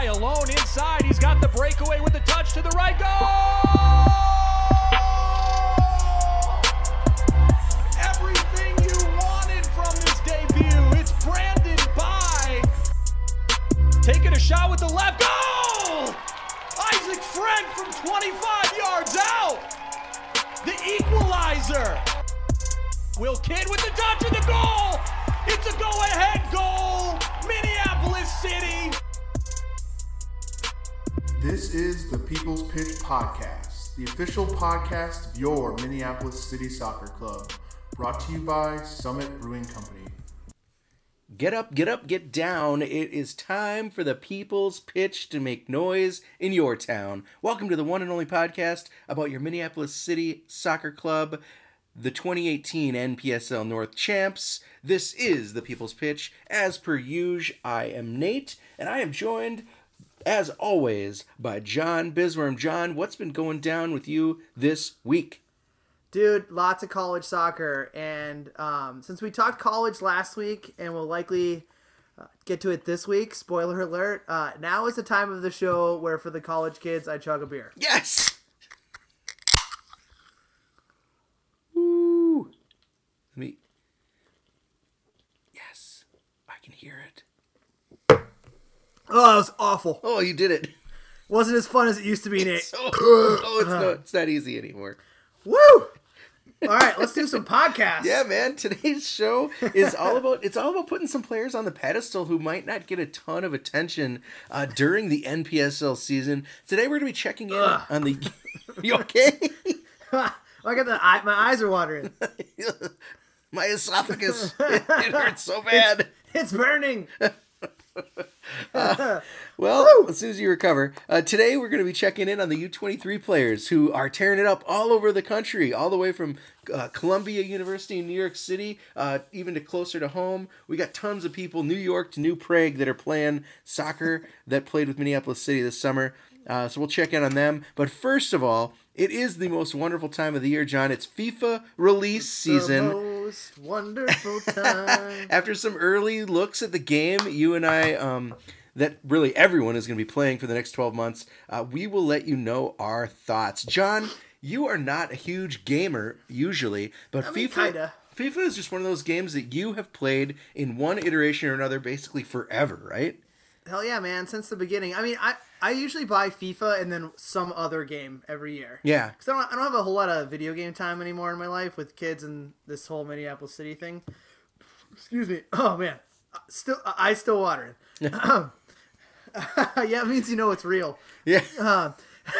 Bye alone inside. He's got the breakaway with the touch to the right. Goal! Everything you wanted from this debut. It's Brandon Bye. Taking a shot with the left. Goal! Isaac Frank from 25 yards out. The equalizer. Will Kidd with the touch of the goal. It's a go-ahead goal. Minneapolis City. This is the People's Pitch Podcast, the official podcast of your Minneapolis City Soccer Club, brought to you by Summit Brewing Company. Get up, get up, get down. It is time for the people's pitch to make noise in your town. Welcome to the one and only podcast about your Minneapolis City Soccer Club, the 2018 NPSL North Champs. This is the people's pitch. As per usual, I am Nate, and I am joined, as always, by John Bisworm. John, what's been going down with you this week? Dude, lots of college soccer, and um, since we talked college last week, and we'll likely uh, get to it this week. Spoiler alert! Uh, now is the time of the show where, for the college kids, I chug a beer. Yes! Woo! Let me. Yes, I can hear it. Oh, that was awful. Oh, you did it. Wasn't as fun as it used to be, Nate. So, oh, it's not, it's not easy anymore. Woo! All right, let's do some podcasts. Yeah, man. Today's show is all about it's all about putting some players on the pedestal who might not get a ton of attention uh, during the NPSL season. Today we're gonna be checking in Ugh. on the. you okay? I got the eye, my eyes are watering. My esophagus it, it hurts so bad. It's burning. Well, as soon as you recover, uh, today we're going to be checking in on the U23 players who are tearing it up all over the country, all the way from uh, Columbia University in New York City, uh, even to closer to home. We got tons of people, New York to New Prague, that are playing soccer that played with Minneapolis City this summer. Uh, so we'll check in on them. But first of all, it is the most wonderful time of the year, John. It's FIFA release season. The most wonderful time. After some early looks at the game, you and I, um, that really everyone is going to be playing for the next 12 months, uh, we will let you know our thoughts. John, you are not a huge gamer usually, but I mean, FIFA. kinda. FIFA is just one of those games that you have played in one iteration or another basically forever, right? Hell yeah, man! Since the beginning. I mean, I I usually buy FIFA and then some other game every year. Yeah. Because I don't, I don't have a whole lot of video game time anymore in my life with kids and this whole Minneapolis City thing. Excuse me. Oh man, still I still watering. yeah, it means you know it's real. Yeah. Uh,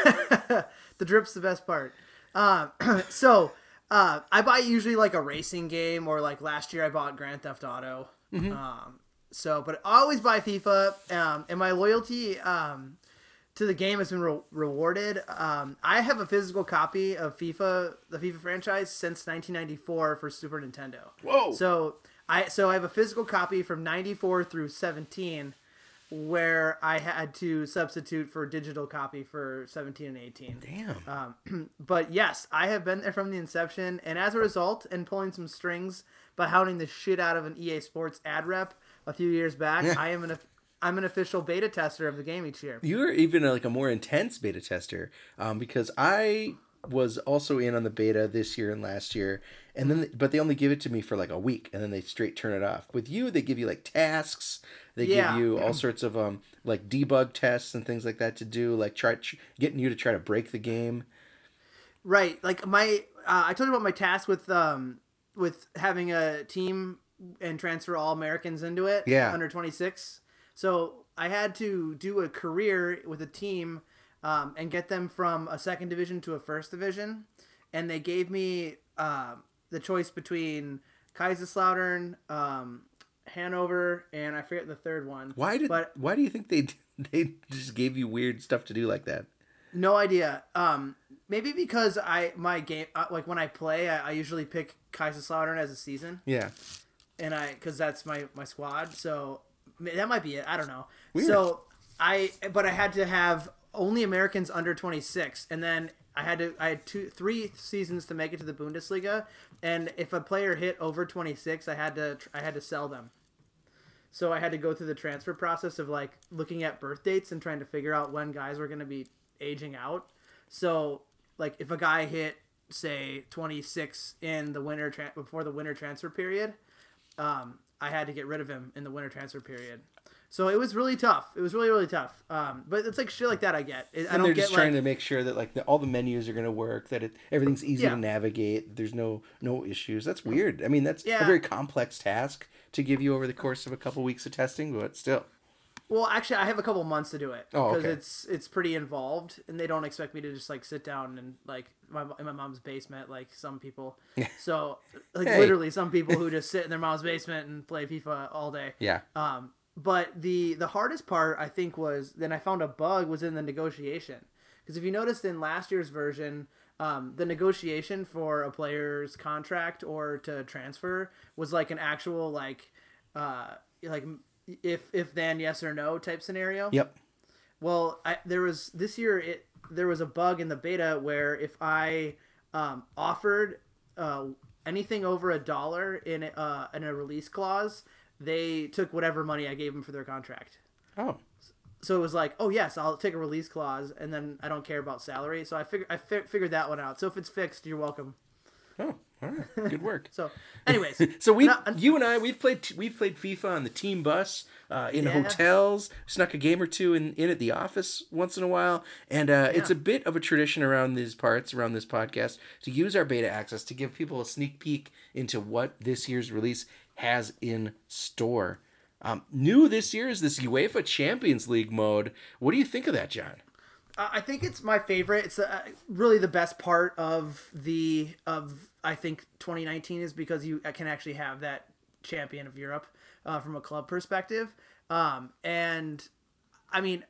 the drip's the best part. Um, so uh, I buy usually like a racing game or like last year I bought Grand Theft Auto. Um, so, but I always buy FIFA, um, and my loyalty um, to the game has been re- rewarded. Um, I have a physical copy of FIFA, the FIFA franchise, since 1994 for Super Nintendo. Whoa. So I so I have a physical copy from 94 through 17 where I had to substitute for a digital copy for 17 and 18. Damn. Um, but yes, I have been there from the inception, and as a result, and pulling some strings by hounding the shit out of an EA Sports ad rep a few years back, I am an I'm an official beta tester of the game each year. You're even like a more intense beta tester um, because I was also in on the beta this year and last year, and then but they only give it to me for like a week, and then they straight turn it off. With you, they give you like tasks. They Yeah. give you all sorts of um like debug tests and things like that to do, like try tr- getting you to try to break the game. Right, like my uh, I told you about my task with um with having a team and transfer all Americans into it. Yeah. under 26. So I had to do a career with a team um, and get them from a second division to a first division, and they gave me uh, the choice between Kaiserslautern, um, Hanover, and I forget the third one. Why did But why do you think they they just gave you weird stuff to do like that? No idea. Um, maybe because I my game uh, like when I play, I, I usually pick Kaiserslautern as a season, Yeah. and I because that's my my squad. So that might be it. I don't know. Weird. So I but I had to have only Americans under twenty six, and then I had to I had two three seasons to make it to the Bundesliga, and if a player hit over twenty six, I had to I had to sell them. So I had to go through the transfer process of like looking at birth dates and trying to figure out when guys were going to be aging out. So like if a guy hit say 26 in the winter tra- before the winter transfer period, um, I had to get rid of him in the winter transfer period. So it was really tough. It was really really tough. Um, but it's like shit like that I get. It, I And don't they're get just like trying to make sure that like the, all the menus are going to work, that it everything's easy Yeah. to navigate. There's no no issues. That's weird. I mean, that's a very complex task to give you over the course of a couple weeks of testing, but still. Well, actually, I have a couple months to do it Oh, because okay. it's it's pretty involved, and they don't expect me to just like sit down and like my, in my mom's basement like some people. So like Hey. literally some people who just sit in their mom's basement and play FIFA all day. Yeah. Um, but the the hardest part I think was then I found a bug was in the negotiation because if you noticed in last year's version. Um, the negotiation for a player's contract or to transfer was like an actual like uh, like if if then yes or no type scenario. Yep. Well, I, there was this year. It there was a bug in the beta where if I um, offered uh, anything over a dollar in uh, in a release clause, they took whatever money I gave them for their contract. Oh. So it was like, oh yes, I'll take a release clause, and then I don't care about salary. So I figured I fi- figured that one out. So if it's fixed, you're welcome. Oh. All right. Good work. So, anyways, So we, you and I, we've played we've played FIFA on the team bus, uh, in Yeah. hotels, snuck a game or two in, in at the office once in a while, and uh, it's a bit of a tradition around these parts, around this podcast, to use our beta access to give people a sneak peek into what this year's release has in store. Um, new this year is this UEFA Champions League mode. What do you think of that, John? I I think it's my favorite. It's uh, really the best part of the of I think 2019 is because you can actually have that champion of Europe uh, from a club perspective. Um, and I mean,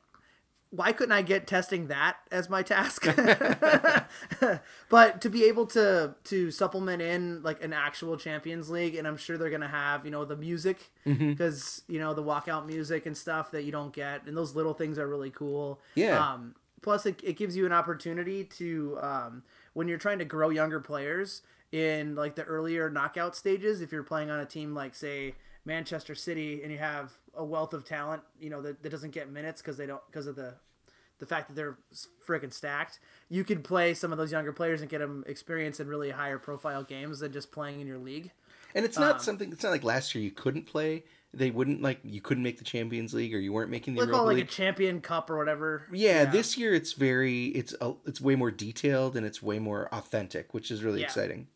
why couldn't I get testing that as my task? but to be able to to supplement in like an actual Champions League, and I'm sure they're gonna have you know the music Mm-hmm. because you know the walkout music and stuff that you don't get, and those little things are really cool. Yeah. Um, plus, it, it gives you an opportunity to um, when you're trying to grow younger players in like the earlier knockout stages. If you're playing on a team like say Manchester City and you have a wealth of talent, you know that, that doesn't get minutes because they don't because of the the fact that they're freaking stacked, you could play some of those younger players and get them experience in really higher profile games than just playing in your league. And it's Um, not something. It's not like last year you couldn't play. They wouldn't like you couldn't make the Champions League or you weren't making the Like Europa like League. a champion cup or whatever. Yeah, this year it's very it's a, it's way more detailed and it's way more authentic, which is really Yeah. exciting.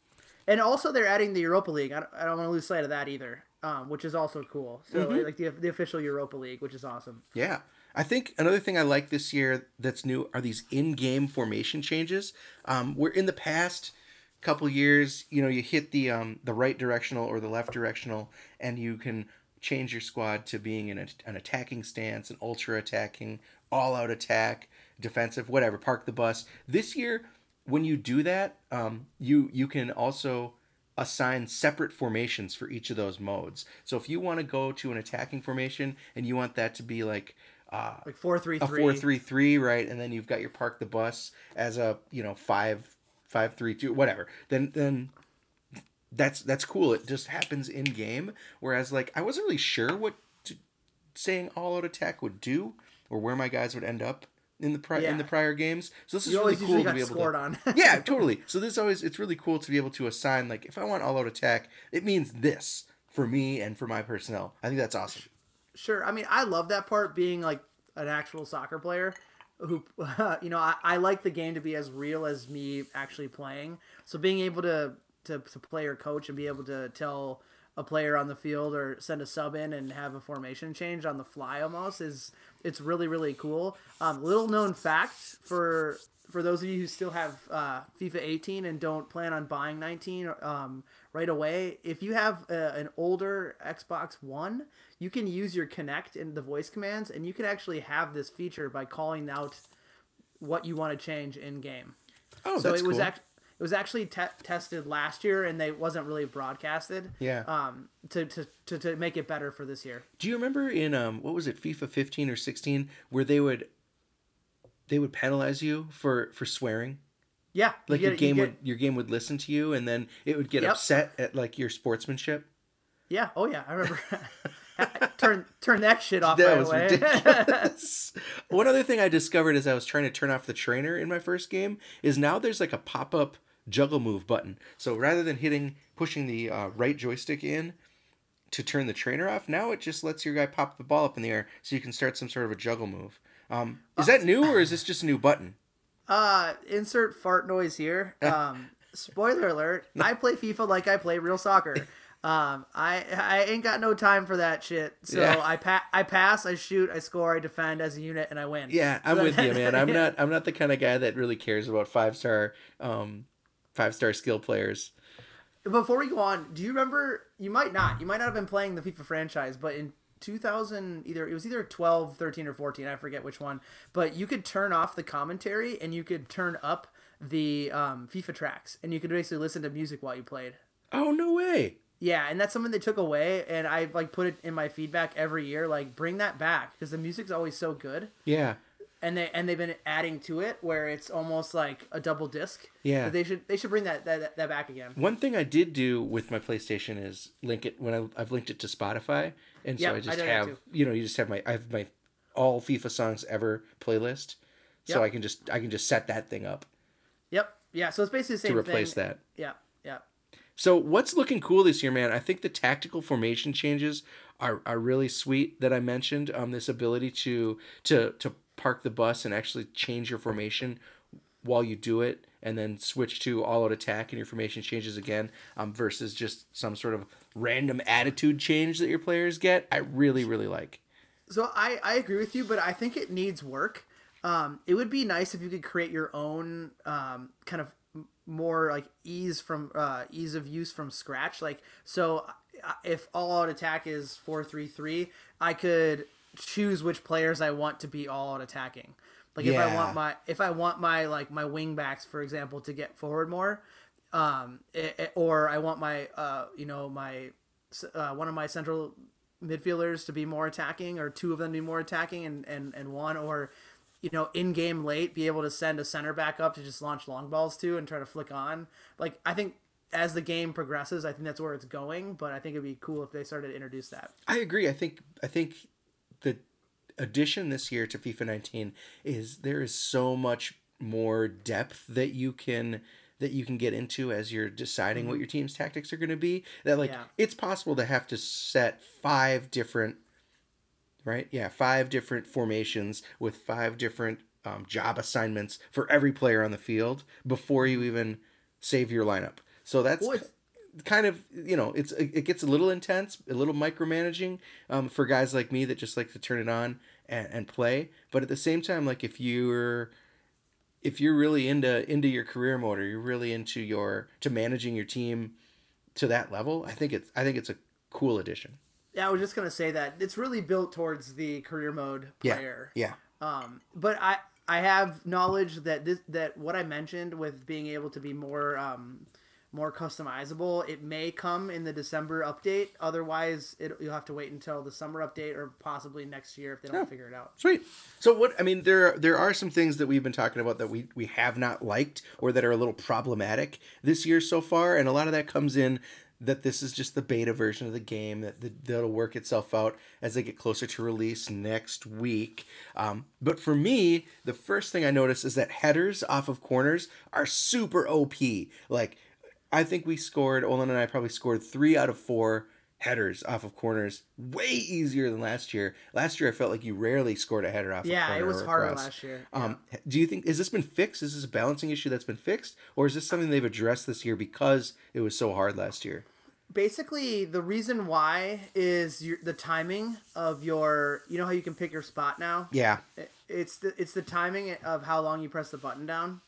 and also they're adding the Europa League. I don't, I don't want to lose sight of that either, um, which is also cool. So Mm-hmm. like the the official Europa League, which is awesome. Yeah. I think another thing I like this year that's new are these in-game formation changes. Um, where in the past couple years, you know, you hit the um, the right directional or the left directional, and you can change your squad to being in a, an attacking stance, an ultra attacking, all out attack, defensive, whatever. Park the bus. This year, when you do that, um, you you can also assign separate formations for each of those modes. So if you want to go to an attacking formation and you want that to be like uh, Like four three a four three three, right? And then you've got your park the bus as a you know five five three two, whatever. Then then that's that's cool. It just happens in game. Whereas like I wasn't really sure what to, saying all out attack would do or where my guys would end up in the pri- in the prior games. So this is You really cool to be able to on. yeah, totally. So this always it's really cool to be able to assign like if I want all out attack, it means this for me and for my personnel. I think that's awesome. Sure. I mean, I love that part being like an actual soccer player who, you know, I, I like the game to be as real as me actually playing. So being able to, to, to play or coach and be able to tell a player on the field or send a sub in and have a formation change on the fly almost is it's really really cool. Um, little known fact for for those of you who still have uh, FIFA 18 and don't plan on buying 19 um, right away, if you have uh an older Xbox One, you can use your Kinect and the voice commands, and you can actually have this feature by calling out what you want to change in game. Oh, so that's it was cool. act- it was actually te- tested last year, and they wasn't really broadcasted. Yeah. Um, to, to, to, to make it better for this year. Do you remember in um what was it FIFA 15 or 16 where they would they would penalize you for for swearing? Yeah. you Like get your it- you game get- would your game would listen to you and then it would get Yep. upset at like your sportsmanship. Yeah. Oh yeah. I remember. turn turn that shit off That right was away. ridiculous. One other thing I discovered as I was trying to turn off the trainer in my first game is now there's like a pop up juggle move button. So rather than hitting pushing the uh, right joystick in to turn the trainer off, now it just lets your guy pop the ball up in the air so you can start some sort of a juggle move. Um, is that new or is this just a new button? Uh, insert fart noise here. Um, spoiler alert: I play FIFA like I play real soccer. Um, I I ain't got no time for that shit. So Yeah. I pa- I pass, I shoot, I score, I defend as a unit, and I win. Yeah, I'm So with you, man. I'm not I'm not the kind of guy that really cares about five star um five star skill players. Before we go on, do you remember? You might not. You might not have been playing the FIFA franchise, but in 2000, either it was either 12, 13, or 14. I forget which one. But you could turn off the commentary and you could turn up the um, FIFA tracks, and you could basically listen to music while you played. Oh no way. Yeah, and that's something they took away, and I like put it in my feedback every year. Like, bring that back because the music's always so good, Yeah. And they and they've been adding to it where it's almost like a double disc. Yeah. They should they should bring that that, that back again. One thing I did do with my PlayStation is link it when I, I've linked it to Spotify, and so Yep, I I just that have you know you just have my I have my all FIFA songs ever playlist, so Yep. I can just I can just set that thing up Yep. Yeah. So it's basically the same to replace thing. that. Yeah. Yeah. So what's looking cool this year, man? I think the tactical formation changes are, are really sweet that I mentioned. Um, this ability to to to park the bus and actually change your formation while you do it, and then switch to all out attack, and your formation changes again. Um, versus just some sort of random attitude change that your players get. I really really like. So I, I agree with you, but I think it needs work. Um, it would be nice if you could create your own um, kind of more like ease from uh, ease of use from scratch. Like so, uh, if all out attack is four three three, I could choose which players I want to be all out attacking. Like if I want my if I want my like my wing backs for example to get forward more, um, i- i- or I want my uh, you know my uh, one of my central midfielders to be more attacking or two of them to be more attacking and, and, and one or you know in game late be able to send a center back up to just launch long balls to and try to flick on like i think as the game progresses i think that's where it's going but i think it'd be cool if they started to introduce that I agree. I think I think the addition this year to FIFA 19 is there is so much more depth that you can that you can get into as you're deciding what your team's tactics are going to be that like Yeah. it's possible to have to set five different right? Yeah five different formations with five different um, job assignments for every player on the field before you even save your lineup. So that's Well, it's- kind of you know it's it gets a little intense a little micromanaging um, for guys like me that just like to turn it on and, and play. But at the same time like if you're if you're really into into your career mode or you're really into your to managing your team to that level i think it's i think it's a cool addition. Yeah i was just going to say that it's really built towards the career mode yeah player. yeah. Um, but I I have knowledge that this that what I mentioned with being able to be more um, more customizable, it may come in the December update. Otherwise, it, you'll have to wait until the summer update or possibly next year if they don't Yeah. figure it out. Sweet. So what I mean, there there are some things that we've been talking about that we we have not liked or that are a little problematic this year so far, and a lot of that comes in that this is just the beta version of the game that that- that'll work itself out as they get closer to release next week. Um, but for me, the first thing I notice is that headers off of corners are super OP. Like I think we scored. Olin and I probably scored three out of four headers off of corners way easier than last year. Last year I felt like you rarely scored a header off. a Yeah, it was harder last year. Um, do you think has this been fixed? Is this a balancing issue that's been fixed, or is this something they've addressed this year because it was so hard last year? Basically, the reason why is your, the timing of your. You know how you can pick your spot now. Yeah, it's the it's the timing of how long you press the button down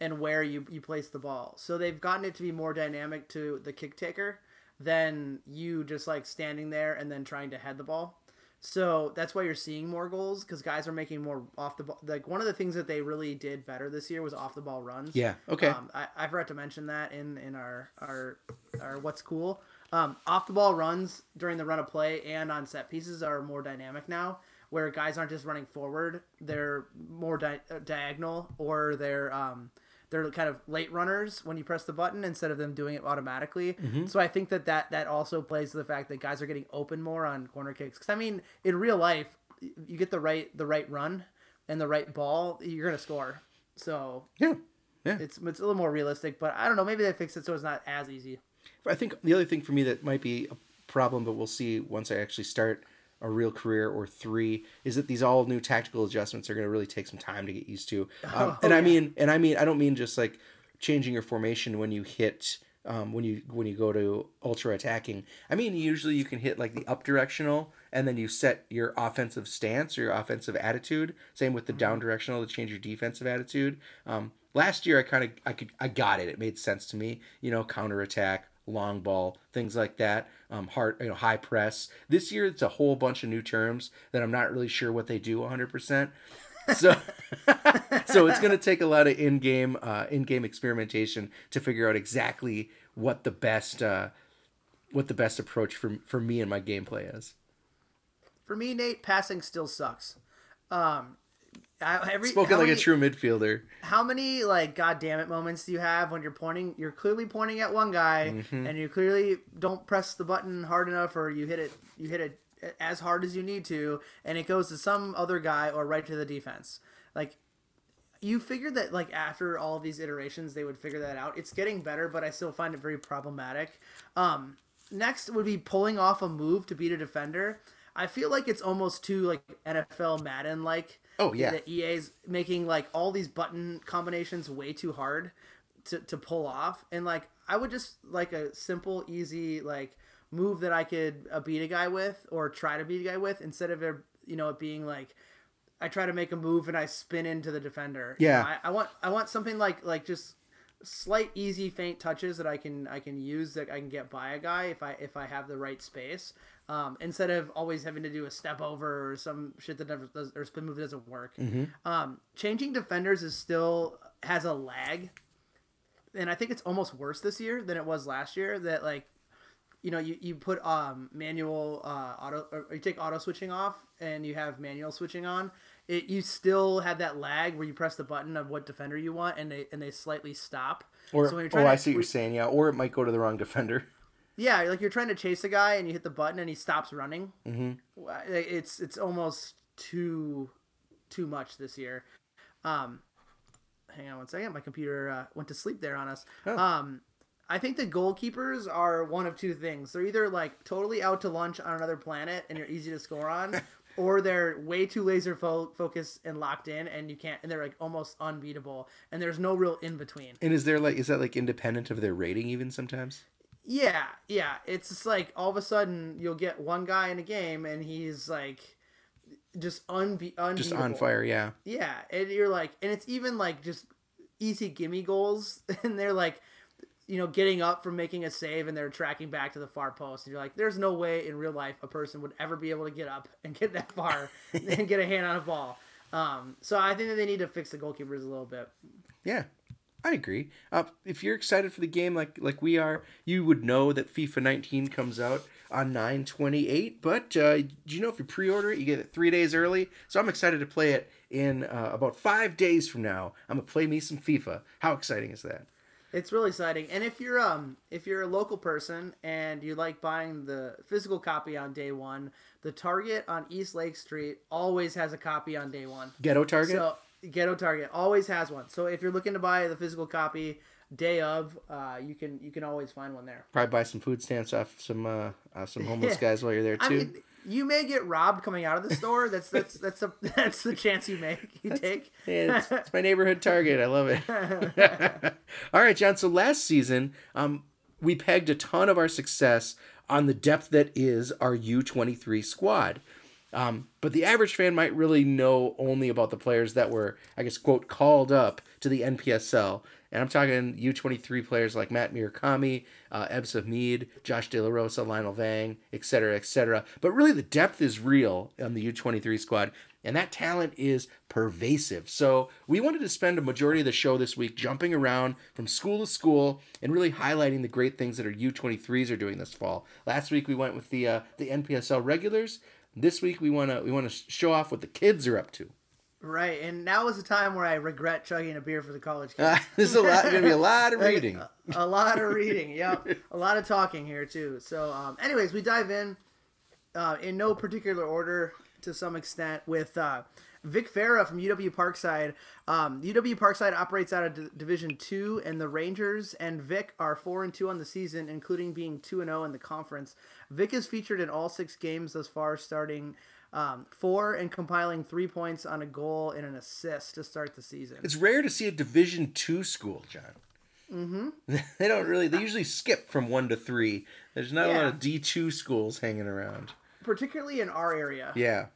and where you you place the ball. So they've gotten it to be more dynamic to the kick taker than you just like standing there and then trying to head the ball. So that's why you're seeing more goals because guys are making more off the ball. Like one of the things that they really did better this year was off the ball runs. Yeah, okay. Um, I, I forgot to mention that in in our our our what's cool. Um, off the ball runs during the run of play and on set pieces are more dynamic now, where guys aren't just running forward; they're more di- uh, diagonal or they're um, they're kind of late runners when you press the button instead of them doing it automatically. Mm-hmm. So I think that, that that also plays to the fact that guys are getting open more on corner kicks. Because I mean, in real life, you get the right the right run and the right ball, you're gonna score. So Yeah. Yeah. it's it's a little more realistic. But I don't know, maybe they fix it so it's not as easy. I think the other thing for me that might be a problem, but we'll see once I actually start a real career or three, is that these all new tactical adjustments are going to really take some time to get used to. Um, Oh, and I mean, and I mean, I don't mean just like changing your formation when you hit. Um, when you when you go to ultra attacking, I mean usually you can hit like the up directional, and then you set your offensive stance or your offensive attitude. Same with the down directional to change your defensive attitude. Um, last year I kind of I could I got it. It made sense to me. You know, counter attack, long ball, things like that. Um, hard, you know, high press. This year it's a whole bunch of new terms that I'm not really sure what they do 100. percent So, so it's gonna take a lot of in-game, uh, in-game experimentation to figure out exactly what the best, uh, what the best approach for for me and my gameplay is. For me, Nate, passing still sucks. Um, I, every Spoken like many- a true midfielder. how many like goddamn it moments do you have when you're pointing you're clearly pointing at one guy Mm-hmm. and you clearly don't press the button hard enough or you hit it you hit it as hard as you need to and it goes to some other guy or right to the defense like you figured that like after all these iterations they would figure that out it's getting better but i still find it very problematic um next would be pulling off a move to beat a defender i feel like it's almost too like nfl madden like Oh, yeah. that EA's making like all these button combinations way too hard to, to pull off. And like I would just like a simple, easy like move that I could uh, beat a guy with or try to beat a guy with instead of it, you know it being like I try to make a move and I spin into the defender. You Yeah. know, I, I want I want something like like just slight easy faint touches that I can I can use that I can get by a guy if I if I have the right space. Um, instead of always having to do a step over or some shit that never does or spin move that doesn't work. Um, changing defenders is still has a lag, and I think it's almost worse this year than it was last year. That like, you know, you, you put um, manual uh, auto or you take auto switching off and you have manual switching on. It you still have that lag where you press the button of what defender you want and they and they slightly stop. Or So when you're oh, trying I see what you're saying. Yeah, or it might go to the wrong defender. Yeah, like you're trying to chase a guy and you hit the button and he stops running. Mm-hmm. It's it's almost too too much this year. Um, hang on one second. My computer uh, went to sleep there on us. Um, I think the goalkeepers are one of two things. They're either like totally out to lunch on another planet and you're easy to score on, or they're way too laser fo- focused and locked in and you can't and they're like almost unbeatable and there's no real in between. And is there like is that like independent of their rating even sometimes? Yeah, yeah. It's just like all of a sudden you'll get one guy in a game and he's like just unbe- unbeatable. Just on fire, yeah. Yeah, and you're like, and it's even like just easy gimme goals, and they're like, you know, getting up from making a save and they're tracking back to the far post. And you're like, there's no way in real life a person would ever be able to get up and get that far and get a hand on a ball. Um, so I think that they need to fix the goalkeepers a little bit. Yeah, I agree. Uh, if you're excited for the game like like we are, you would know that FIFA 19 comes out on 9/28. But uh, do you know if you pre-order it, you get it three days early? So I'm excited to play it in uh, about five days from now. I'm gonna play me some FIFA. How exciting is that? It's really exciting. And if you're um if you're a local person and you like buying the physical copy on day one, the Target on East Lake Street always has a copy on day one. Ghetto Target. So Ghetto Target always has one. So if you're looking to buy the physical copy day of, uh, you can you can always find one there. Probably buy some food stamps off some uh, off some homeless guys while you're there too. I mean, you may get robbed coming out of the store. That's that's that's a that's the chance you make. You take. Yeah, it's, it's my neighborhood Target. I love it. All right, John. So last season, um, we pegged a ton of our success on the depth that is our U23 squad. Um, but the average fan might really know only about the players that were, I guess, quote, called up to the NPSL. And I'm talking U23 players like Matt Murakami, uh, Ebsa Mead, Josh De La Rosa, Lionel Vang, etc., cetera, et cetera. But really, the depth is real on the U23 squad, and that talent is pervasive. So we wanted to spend a majority of the show this week jumping around from school to school and really highlighting the great things that our U23s are doing this fall. Last week we went with the uh, the NPSL regulars. This week we want to we want to show off what the kids are up to. Right, and now is the time where I regret chugging a beer for the college kids. Uh, this is a lot. Going to be a lot of reading. a, a lot of reading. Yep, a lot of talking here too. So, um, anyways, we dive in uh, in no particular order to some extent with uh, Vic Farah from UW Parkside. Um, UW Parkside operates out of D- Division Two, and the Rangers and Vic are four and two on the season, including being two and zero in the conference. Vic is featured in all six games thus far, starting. Um, four and compiling three points on a goal and an assist to start the season. It's rare to see a Division two school, John. Mm-hmm. they don't really. They usually skip from one to three. There's not a lot of D two schools hanging around. particularly in our area. Yeah.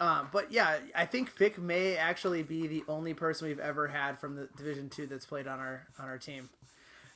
Um, but yeah, I think Vic may actually be the only person we've ever had from the Division Two that's played on our on our team,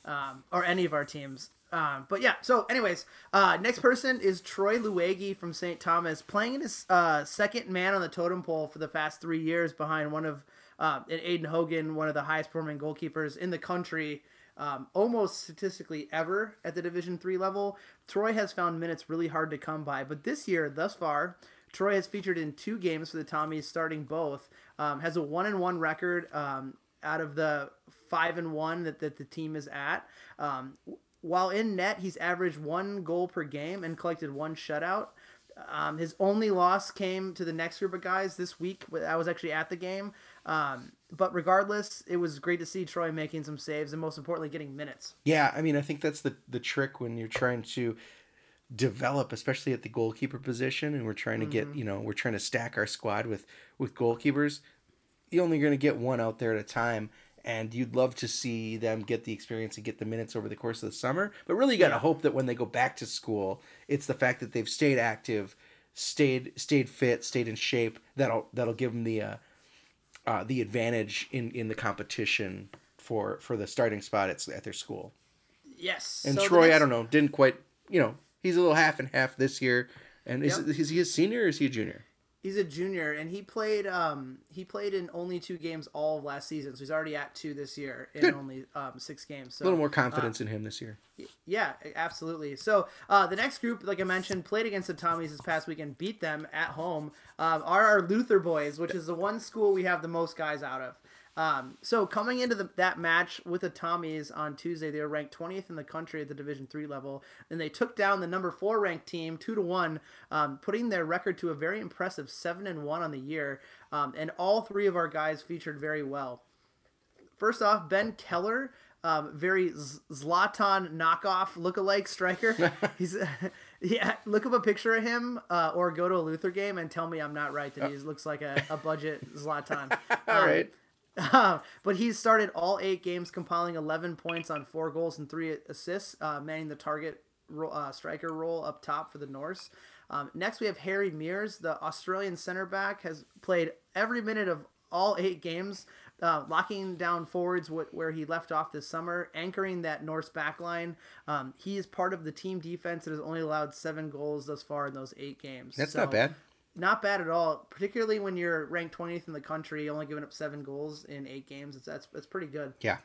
um, or any of our teams. Um, but yeah, so anyways, uh, next person is Troy Luegi from St. Thomas, playing in his uh, second man on the totem pole for the past three years behind one of uh, Aiden Hogan, one of the highest performing goalkeepers in the country. Um, almost statistically ever at the Division three level, Troy has found minutes really hard to come by. But this year, thus far, Troy has featured in two games for the Tommies, starting both. Um, has a one and one record um, out of the five and one that, that the team is at. Um, while in net, he's averaged one goal per game and collected one shutout. Um, his only loss came to the next group of guys this week. I was actually at the game. Um, but regardless, it was great to see Troy making some saves and most importantly, getting minutes. Yeah, I mean, I think that's the the trick when you're trying to develop, especially at the goalkeeper position, and we're trying to get, you know, we're trying to stack our squad with with goalkeepers. You're only going to get one out there at a time, and you'd love to see them get the experience and get the minutes over the course of the summer. But really, you got to Yeah. hope that when they go back to school, it's the fact that they've stayed active, stayed stayed fit, stayed in shape. That'll that'll give them the uh, uh, the advantage in in the competition for for the starting spot at, at their school. Yes. And So Troy, I don't know, didn't quite, you know, he's a little half and half this year. And is, Yep. is he a senior or is he a junior? He's a junior, and he played. Um, he played in only two games all of last season, so he's already at two this year in Good. only um, six games. So A little more confidence in him this year. Yeah, absolutely. So uh, the next group, like I mentioned, played against the Tommies this past weekend, beat them at home. Um, are our Luther boys, which is the one school we have the most guys out of. Um, so coming into the, that match with the Tommies on Tuesday, they were ranked 20th in the country at the Division three level, and they took down the number four ranked team two to one, um, putting their record to a very impressive seven and one on the year. Um, and all three of our guys featured very well. First off, Ben Keller, um, very Zlatan knockoff lookalike striker. He's yeah. Look up a picture of him, uh, or go to a Luther game and tell me I'm not right that he looks like a, a budget Zlatan. All Um, right. Uh, but he's started all eight games, compiling 11 points on four goals and three assists, uh, manning the target uh, striker role up top for the Norse. Um, next, we have Harry Mears, the Australian center back, has played every minute of all eight games, uh, locking down forwards wh- where he left off this summer, anchoring that Norse backline. Um, he is part of the team defense that has only allowed seven goals thus far in those eight games. That's So- not bad. Not bad at all. Particularly when you're ranked 20th in the country, only giving up seven goals in eight games. It's, that's that's pretty good. Yeah.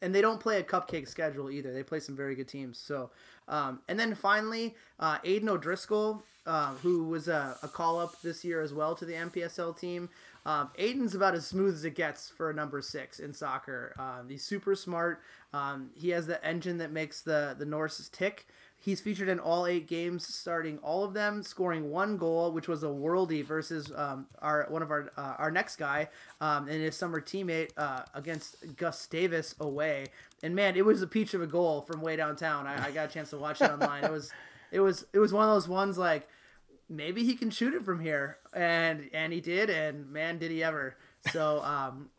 And they don't play a cupcake schedule either. They play some very good teams. So, um, and then finally, uh, Aiden O'Driscoll, uh, who was a, a call up this year as well to the NPSL team. Um, Aiden's about as smooth as it gets for a number six in soccer. Um, he's super smart. Um, he has the engine that makes the the Norses tick. He's featured in all eight games, starting all of them, scoring one goal, which was a worldie versus um, our one of our uh, our next guy um, and his summer teammate uh, against Gustavus away. And man, it was a peach of a goal from way downtown. I, I got a chance to watch it online. It was it was it was one of those ones like maybe he can shoot it from here, and and he did, and man, did he ever! So um,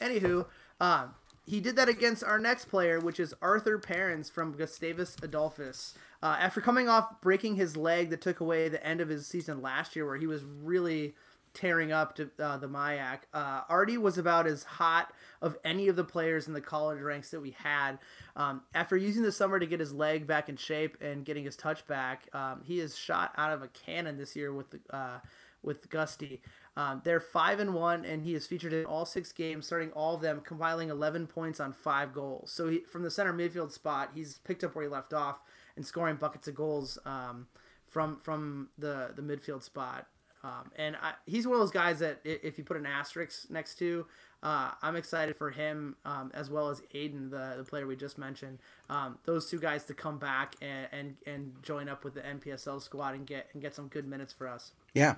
Anywho, um, he did that against our next player, which is Arthur Perrins from Gustavus Adolphus. Uh, after coming off breaking his leg that took away the end of his season last year, where he was really tearing up to uh, the MIAC, uh, Artie was about as hot of any of the players in the college ranks that we had. Um, after using the summer to get his leg back in shape and getting his touch back, um, he is shot out of a cannon this year with the. With Gusty. Um, they're five and one, and he is featured in all six games, starting all of them, compiling 11 points on five goals. So he, from the center midfield spot, he's picked up where he left off and scoring buckets of goals um, from from the the midfield spot. Um, and I, he's one of those guys that if you put an asterisk next to, uh, I'm excited for him um, as well as Aiden, the, the player we just mentioned. Um, those two guys to come back and, and, and join up with the NPSL squad and get and get some good minutes for us. Yeah.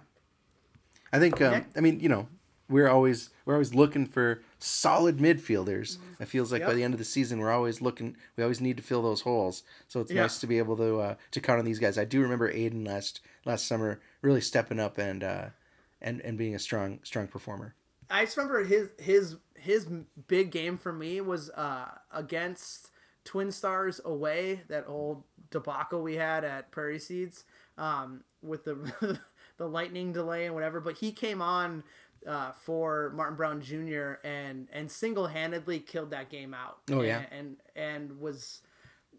I think um, I mean, you know, we're always we're always looking for solid midfielders. It feels like by the end of the season we're always looking we always need to fill those holes. So it's Yeah. nice to be able to uh, to count on these guys. I do remember Aiden last last summer really stepping up and uh, and and being a strong strong performer. I just remember his his his big game for me was uh, against Twin Stars away. That old debacle we had at Prairie Seeds um, with the the lightning delay and whatever. But he came on uh, for Martin Brown Jr. and and single handedly killed that game out. Oh, yeah. and and, and was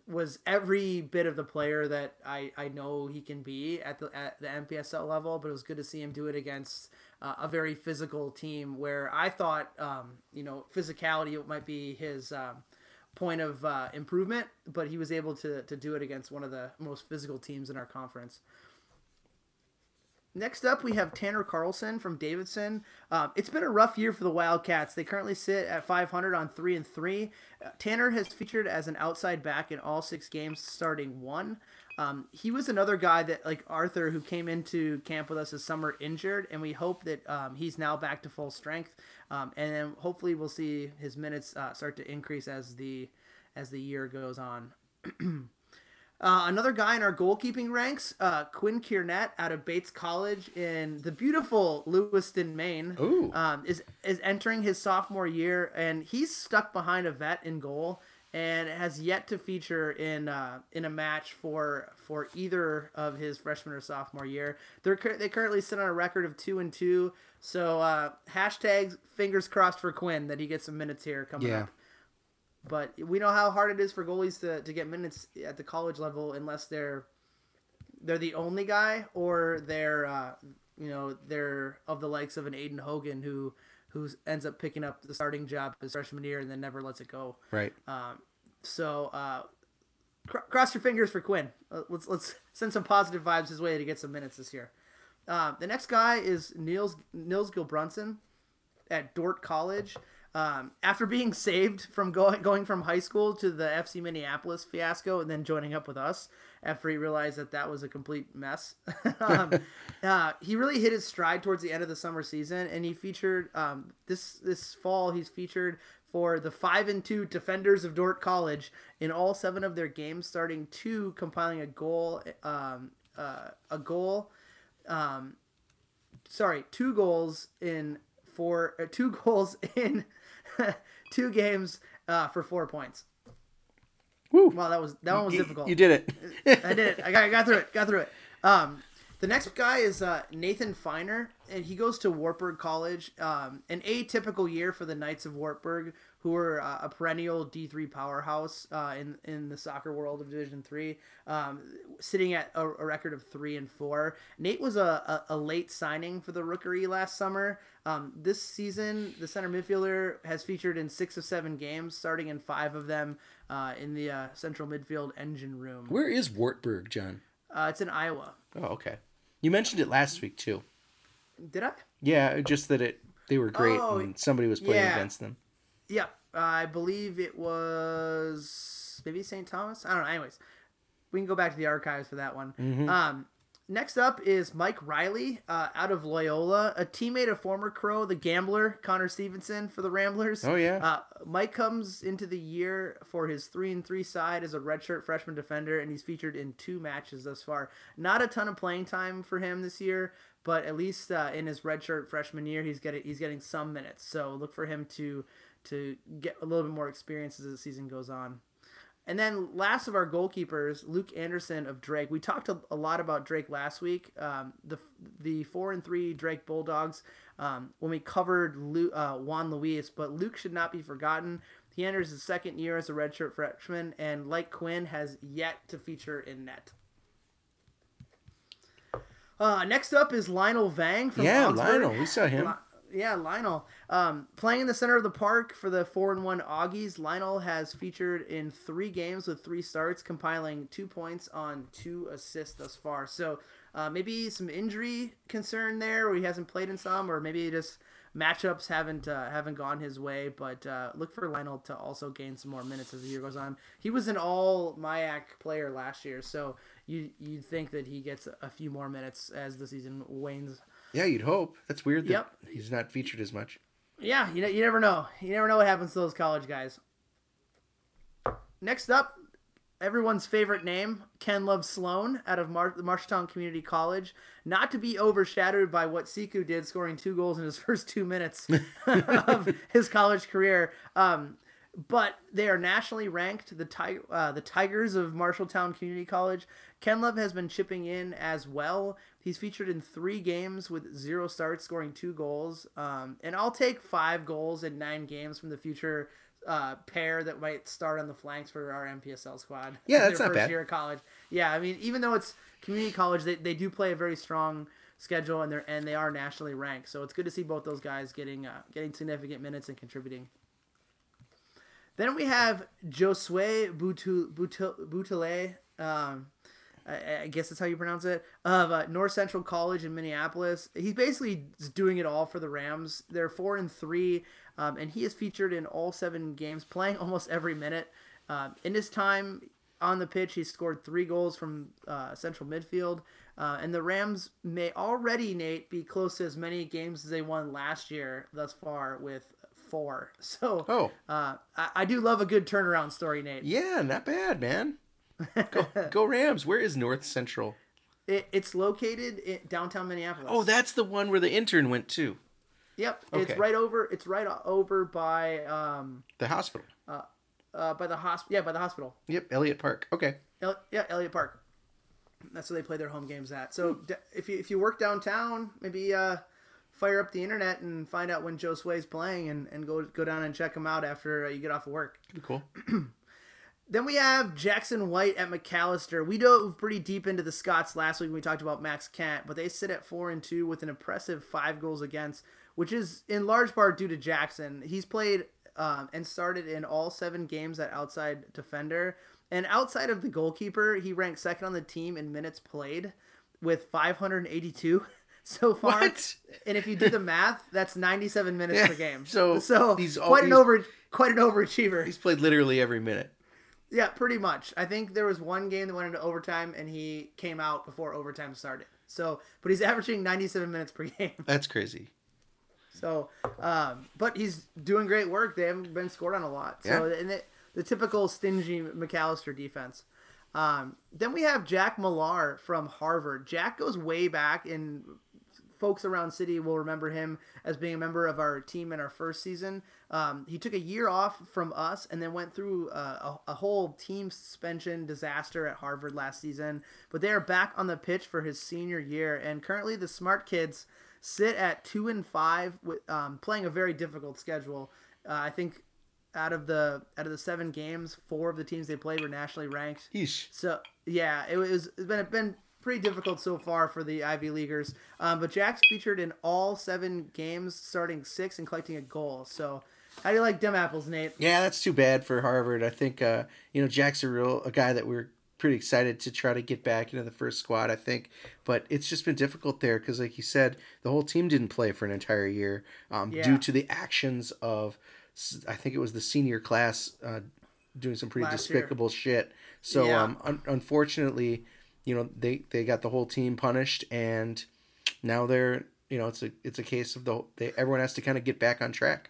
was every bit of the player that I, I know he can be at the at the NPSL level, but it was good to see him do it against uh, a very physical team where I thought um, you know physicality might be his um, point of uh, improvement, but he was able to to do it against one of the most physical teams in our conference. Next up, we have Tanner Carlson from Davidson. Um, it's been a rough year for the Wildcats. They currently sit at 500 on three and three. Uh, Tanner has featured as an outside back in all six games, starting one. Um, he was another guy that, like Arthur, who came into camp with us this summer injured, and we hope that um, he's now back to full strength. Um, and then hopefully we'll see his minutes uh, start to increase as the as the year goes on. Uh, another guy in our goalkeeping ranks, uh, Quinn Kiernett out of Bates College in the beautiful Lewiston, Maine, Ooh. um, is is entering his sophomore year, and he's stuck behind a vet in goal and has yet to feature in uh, in a match for for either of his freshman or sophomore year. They're they currently sit on a record of two and two. So uh, hashtags fingers crossed for Quinn that he gets some minutes here coming Yeah. up. But we know how hard it is for goalies to, to get minutes at the college level unless they're they're the only guy or they're uh, you know they're of the likes of an Aiden Hogan who who ends up picking up the starting job his freshman year and then never lets it go. Right. So uh, cr- cross your fingers for Quinn. Uh, let's let's send some positive vibes his way to get some minutes this year. Uh, the next guy is Niels Nils Gilbrunson at Dordt College. Um, after being saved from going going from high school to the FC Minneapolis fiasco and then joining up with us after he realized that that was a complete mess, um, uh, he really hit his stride towards the end of the summer season, and he featured um, this this fall. He's featured for the five and two defenders of Dordt College in all seven of their games, starting two, compiling a goal, um, uh, a goal sorry, two goals in four, uh, two goals in two games uh, for four points. Woo. Wow, that was that one was difficult. You did it. I did it. I got, I got through it. Got through it. Um, the next guy is uh, Nathan Feiner, and he goes to Wartburg College. Um, an atypical year for the Knights of Wartburg, who are uh, a perennial D three powerhouse uh, in in the soccer world of Division three, um, sitting at a, a record of three and four. Nate was a, a, a late signing for the Rookery last summer. Um, this season, the center midfielder has featured in six of seven games, starting in five of them uh, in the uh, central midfield engine room. Where is Wartburg, John? Uh, it's in Iowa. Oh, okay. You mentioned it last week too. Did I? Yeah, just that it they were great Oh, and somebody was playing yeah. against them. Yeah, I believe it was maybe St. Thomas. I don't know. Anyways, we can go back to the archives for that one. Um, next up is Mike Riley uh, out of Loyola, a teammate of former Crow, the gambler Connor Stevenson for the Ramblers. Oh, yeah. Uh, Mike comes into the year for his three and three side as a redshirt freshman defender, and he's featured in two matches thus far. Not a ton of playing time for him this year, but at least uh, in his redshirt freshman year, he's getting he's getting some minutes. So look for him to to get a little bit more experience as the season goes on. And then last of our goalkeepers, Luke Anderson of Drake. We talked a, a lot about Drake last week. Um, the the four and three Drake Bulldogs um, when we covered Lu, uh, Juan Luis, but Luke should not be forgotten. He enters his second year as a redshirt freshman, and like Quinn, has yet to feature in net. Uh, next up is Lionel Vang from Yeah, Augsburg. Lionel, we saw him. Yeah, Lionel. Um, playing in the center of the park for the 4 and 1 Augies, Lionel has featured in three games with three starts, compiling two points on two assists thus far. So Uh, maybe some injury concern there, where he hasn't played in some, or maybe just matchups haven't uh, haven't gone his way. But uh, look for Lionel to also gain some more minutes as the year goes on. He was an all MIAC player last year, so you you'd think that he gets a few more minutes as the season wanes. Yeah, you'd hope. That's weird that Yep. he's not featured as much. Yeah, you, know, you never know. You never know what happens to those college guys. Next up, everyone's favorite name, Ken Love Sloan out of Mar- Marshalltown Community College. Not to be overshadowed by what Siku did, scoring two goals in his first two minutes of his college career. Um, but they are nationally ranked. The Ti- uh, the Tigers of Marshalltown Community College. Ken Love has been chipping in as well. He's featured in three games with zero starts, scoring two goals. Um, and I'll take five goals in nine games from the future uh, pair that might start on the flanks for our NPSL squad. Yeah, Their that's not first bad. Year of college. Yeah, I mean, even though it's community college, they, they do play a very strong schedule and they're and they are nationally ranked. So it's good to see both those guys getting uh, getting significant minutes and contributing. Then we have Josue Boutele, um, I, I guess that's how you pronounce it, of uh, North Central College in Minneapolis. He's basically doing it all for the Rams. They're four and three, um, and he is featured in all seven games, playing almost every minute. Um, in his time on the pitch, he scored three goals from uh, central midfield. Uh, and the Rams may already, Nate, be close to as many games as they won last year thus far with four. So, Oh. uh, I, I do love a good turnaround story, Nate. Yeah, not bad, man. Go, go Rams. Where is North Central? It, it's located in downtown Minneapolis. Oh, that's the one where the intern went to. Yep, Okay. it's right over. It's right over by um The hospital. uh by the hospital. Yeah, by the hospital. Yep, Elliott Park. Okay. El- yeah, Elliott Park. That's where they play their home games at. So d- if you if you work downtown, maybe uh fire up the internet and find out when Josue's playing, and, and go go down and check him out after uh, you get off of work. Cool. Then we have Jackson White at Macalester. We dove pretty deep into the Scots last week when we talked about Max Kent, but they sit at four and two with an impressive five goals against, which is in large part due to Jackson. He's played um, and started in all seven games at outside defender, and outside of the goalkeeper, he ranked second on the team in minutes played with 582 so far. What? And if you do the math, that's 97 minutes Yeah, per game. so so he's quite an over quite an overachiever. He's played literally every minute. Yeah, pretty much. I think there was one game that went into overtime, and he came out before overtime started. So, but he's averaging 97 minutes per game. That's crazy. So, um, but he's doing great work. They haven't been scored on a lot. So, Yeah. and the, the typical stingy Macalester defense. Um, then we have Jack Millar from Harvard. Jack goes way back, and folks around city will remember him as being a member of our team in our first season. Um, he took a year off from us and then went through uh, a, a whole team suspension disaster at Harvard last season. But they are back on the pitch for his senior year, and currently the Smart Kids sit at two and five, with um, playing a very difficult schedule. Uh, I think out of the out of the seven games, four of the teams they played were nationally ranked. Yeesh. So yeah, it was it's been been pretty difficult so far for the Ivy Leaguers. Um, but Jack's featured in all seven games, starting six and collecting a goal. So how do you like them apples, Nate? Yeah, that's too bad for Harvard. I think uh, you know Jack's a real a guy that we're pretty excited to try to get back into the first squad. I think, but it's just been difficult there because, like you said, the whole team didn't play for an entire year um, Yeah. due to the actions of I think it was the senior class uh, doing some pretty Last year. despicable shit. So Yeah. um, un- unfortunately, you know they they got the whole team punished, and now they're you know it's a it's a case of the they, everyone has to kind of get back on track.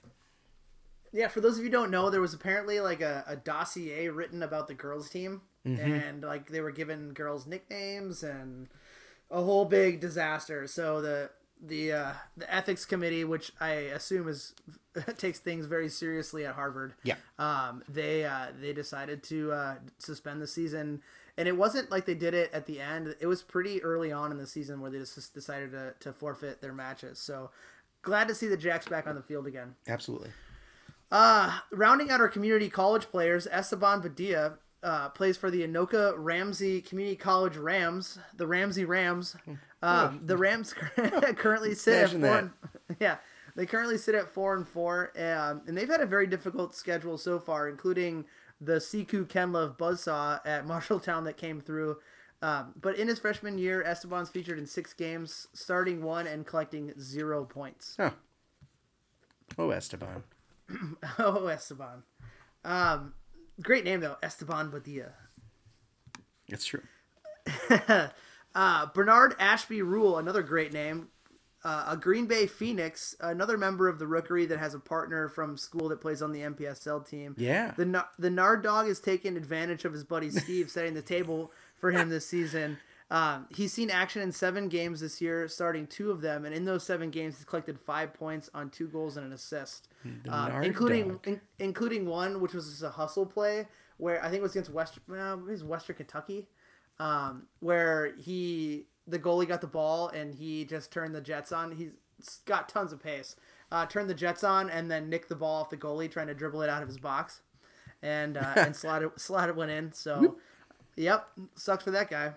Yeah, for those of you who don't know, there was apparently like a, a dossier written about the girls team, Mm-hmm. and like they were given girls nicknames and a whole big disaster. So the the uh, the ethics committee, which I assume is takes things very seriously at Harvard, Yeah. um, they uh, they decided to uh, suspend the season, and it wasn't like they did it at the end. It was pretty early on in the season where they just decided to, to forfeit their matches. So glad to see the Jacks back on the field again. Absolutely. Uh, rounding out our community college players, Esteban Badia uh, plays for the Anoka Ramsey Community College Rams, the Ramsey Rams. Um, the Rams currently sit at Imagine four. that. And, yeah, they currently sit at four and four, um, and they've had a very difficult schedule so far, including the Siku Kenlove Buzzsaw at Marshalltown that came through. Um, but in his freshman year, Esteban's featured in six games, starting one and collecting zero points. Huh. Oh, Esteban. oh, Esteban. Um, great name though, Esteban Badia. It's true. Uh, Bernard Ashby Rule, another great name. Uh, a Green Bay Phoenix, another member of the Rookery that has a partner from school that plays on the NPSL team. Yeah. The the Nard dog has taken advantage of his buddy Steve setting the table for him this season. Um, he's seen action in seven games this year, starting two of them, and in those seven games, he's collected five points on two goals and an assist, um, including in, including one which was just a hustle play where I think it was against Western, well, it was Western Kentucky, um, where he the goalie got the ball and he just turned the Jets on. He's got tons of pace. Uh, turned the Jets on and then nicked the ball off the goalie, trying to dribble it out of his box, and uh, and slotted slotted one in. So, yep, sucks for that guy.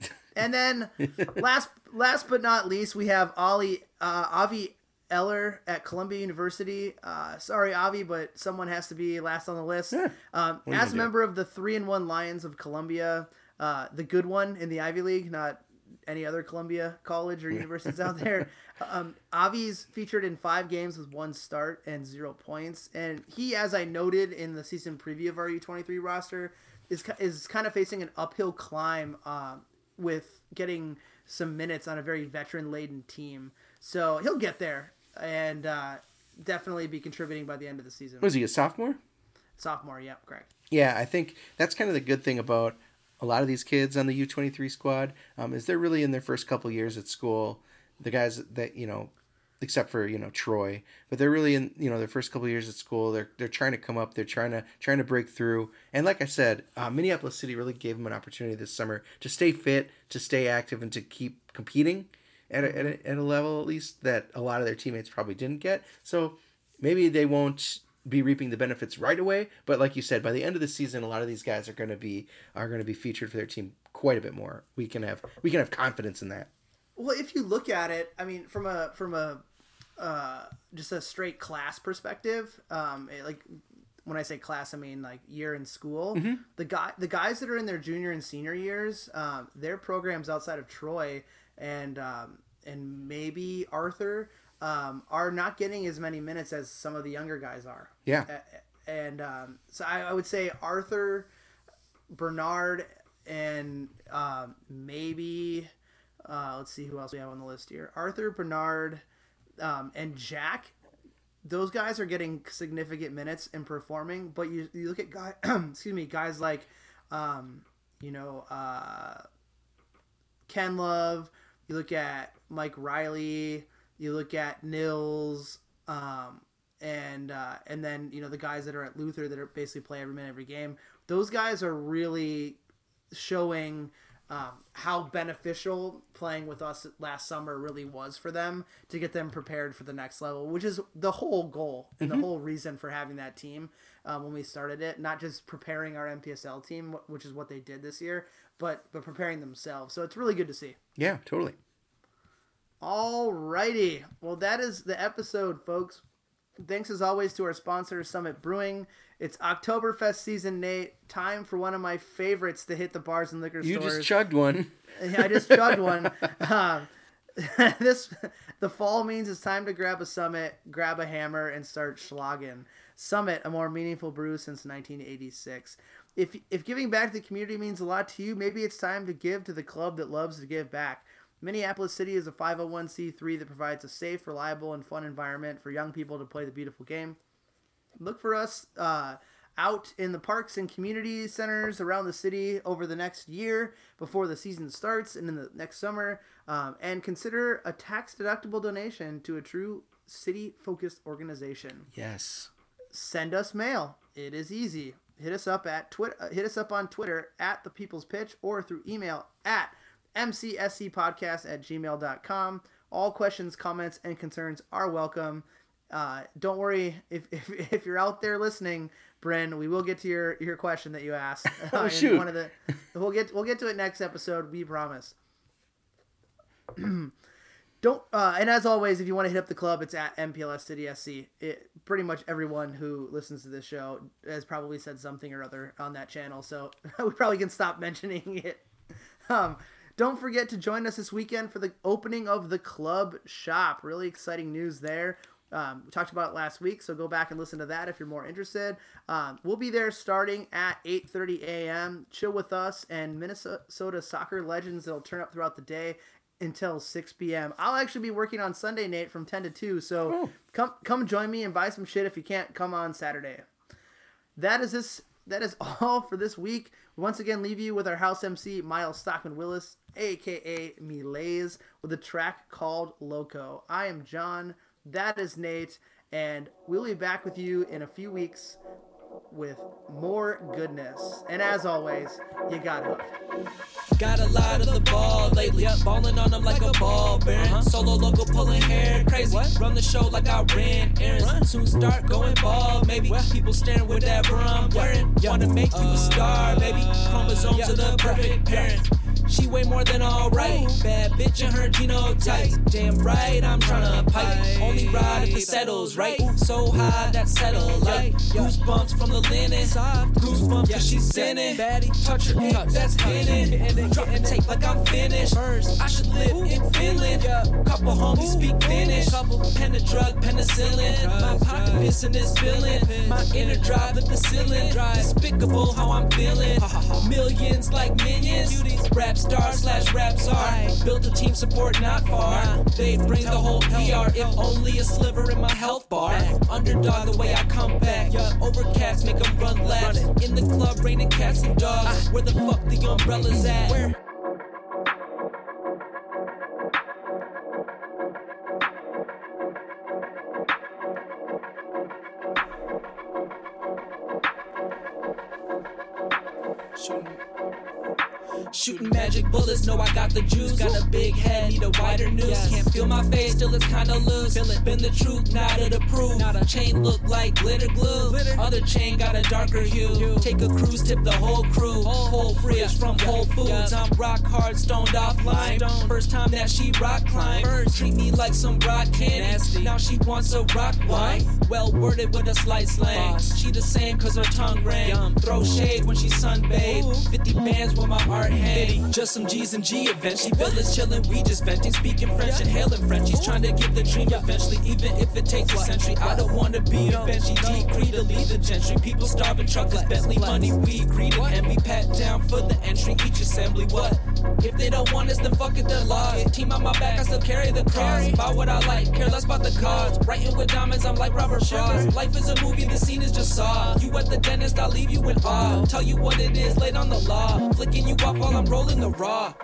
And then last last but not least, we have Ollie uh, Avi Eller at Columbia University. Uh, sorry, Avi, but someone has to be last on the list. Um, as a do? member of the three and one Lions of Columbia, uh, the good one in the Ivy League, not any other Columbia college or universities out there. Um, Avi's featured in five games with one start and zero points, and he, as I noted in the season preview of our U23 roster, is is kind of facing an uphill climb uh, with getting some minutes on a very veteran laden team. So he'll get there and uh, definitely be contributing by the end of the season. Was he a sophomore? Sophomore, yep, correct. Yeah, I think that's kind of the good thing about a lot of these kids on the U23 squad um, is they're really in their first couple years at school. The guys that you know, except for you know Troy, but they're really in you know their first couple years at school. They're they're trying to come up. They're trying to trying to break through. And like I said, uh, Minneapolis City really gave them an opportunity this summer to stay fit, to stay active, and to keep competing at a, at a, at a level at least that a lot of their teammates probably didn't get. So maybe they won't be reaping the benefits right away but like you said by the end of the season a lot of these guys are going to be are going to be featured for their team quite a bit more we can have we can have confidence in that Well, if you look at it, I mean, from a from a uh, just a straight class perspective, um, it, like when I say class, I mean like year in school. The guy, the guys that are in their junior and senior years, um, their programs outside of Troy and um, and maybe Arthur um, are not getting as many minutes as some of the younger guys are. yeah and um, so I, I would say Arthur, Bernard, and um, maybe uh, let's see who else we have on the list here. Arthur, Bernard, um, and Jack. Those guys are getting significant minutes and performing, but you, you look at guy, excuse me, guys like, um, you know, uh, Ken Love. You look at Mike Riley. You look at Nils, um, and uh, and then you know the guys that are at Luther that are basically play every minute every game. Those guys are really showing um, how beneficial playing with us last summer really was for them to get them prepared for the next level, which is the whole goal and the whole reason for having that team um, when we started it. Not just preparing our NPSL team, which is what they did this year, but but preparing themselves. So it's really good to see. yeah totally Alrighty. Well, that is the episode, folks. Thanks as always to our sponsor, Summit Brewing. It's Oktoberfest season, Nate. Time for one of my favorites to hit the bars and liquor you stores. You just chugged one I just chugged one. Um, this the fall means it's time to grab a summit, grab a hammer, and start schlagen. Summit, a more meaningful brew since 1986. If if giving back to the community means a lot to you, maybe it's time to give to the club that loves to give back. Minneapolis City is a 501c3 that provides a safe, reliable, and fun environment for young people to play the beautiful game look for us uh, out in the parks and community centers around the city over the next year before the season starts and in the next summer. Um, and consider a tax deductible donation to a true city focused organization. yes Send us mail. It is easy. Hit us up at Twitter. Uh, hit us up on Twitter at the People's Pitch or through email at mcscpodcast at gmail.com. All questions, comments, and concerns are welcome. Uh, don't worry if, if, if you're out there listening, Bryn, we will get to your, your question that you asked. uh, in shoot. One of the, we'll get we'll get to it next episode. We promise. Don't uh, and as always, if you want to hit up the club, it's at MPLS City SC. It, pretty much everyone who listens to this show has probably said something or other on that channel, so we probably can stop mentioning it. Um, don't forget to join us this weekend for the opening of the club shop. Really exciting news there. Um, we talked about it last week, so go back and listen to that if you're more interested. Um, we'll be there starting at 8:30 a.m. Chill with us and Minnesota soccer legends that'll turn up throughout the day until 6 p.m. I'll actually be working on Sunday, Nate, from 10 to 2. So Oh. come come join me and buy some shit if you can't come on Saturday. That is this. That is all for this week. We once again leave you with our house MC Miles Stockman Willis, aka Milays, with a track called Loco. I am John. That is Nate, and we'll be back with you in a few weeks with more goodness. And as always, you got hook. Got a lot of the ball lately. Balling on them like a ball baron. Solo local pulling hair crazy. Run the show like I ran errands. Soon start going ball. Maybe people staring whatever I'm wearing. Wanna make you a star, baby. Chromosomes are the perfect parent. She way more than alright. Bad bitch in her genotype. Damn right, I'm tryna pipe. Only ride if it settles right. So high that settle like goosebumps from the linen. Goosebumps cause she's sinning. Touch her ink, that's hidden. Drop the tape like I'm finished. First, I should live in Finland. Couple homies speak Finnish. Couple Pen drug, penicillin. My pocket pissing is filling. My inner drive at the ceiling. Despicable how I'm feeling. Millions like minions. Rap star slash rap czar. Built a team support not far. They bring the whole PR. If only a sliver in my health bar. Underdog the way I come back. Overcast make them run laps. In the club raining cats and dogs. Where the fuck the umbrellas at? The juice. Got a big head, need a wider noose. Can't feel my face, still it's kinda loose. Feel it, been the truth, not the proof. Not a chain look like glitter glue. Other chain got a darker hue. Take a cruise, tip the whole crew. Whole fridge from Whole Foods. I'm rock hard, stoned offline. First time that she rock climb. Treat me like some rock candy. Now she wants a rock wine. Well worded with a slight slang. She the same cause her tongue rang. Throw shade when she sunbathed. 50 bands with my art hang. Just some G's and G events. She villas chillin', we just venting. Speaking French and hailing Frenchies. Trying to get the dream eventually, even if it takes a century. I don't wanna be a Benji decree to lead the gentry. People starving, truckers, Bentley money, we greed and we Pat down for the entry, each assembly. What? If they don't want us, then fuck it, they're lost. Team on my back, I still carry the cross. Buy what I like, care less about the cause. Writing with diamonds, I'm like Robert Frost. Life is a movie, the scene is just saw. You at the dentist, I'll leave you in awe. Tell you what it is, late on the law. Flicking you off while I'm rolling the raw.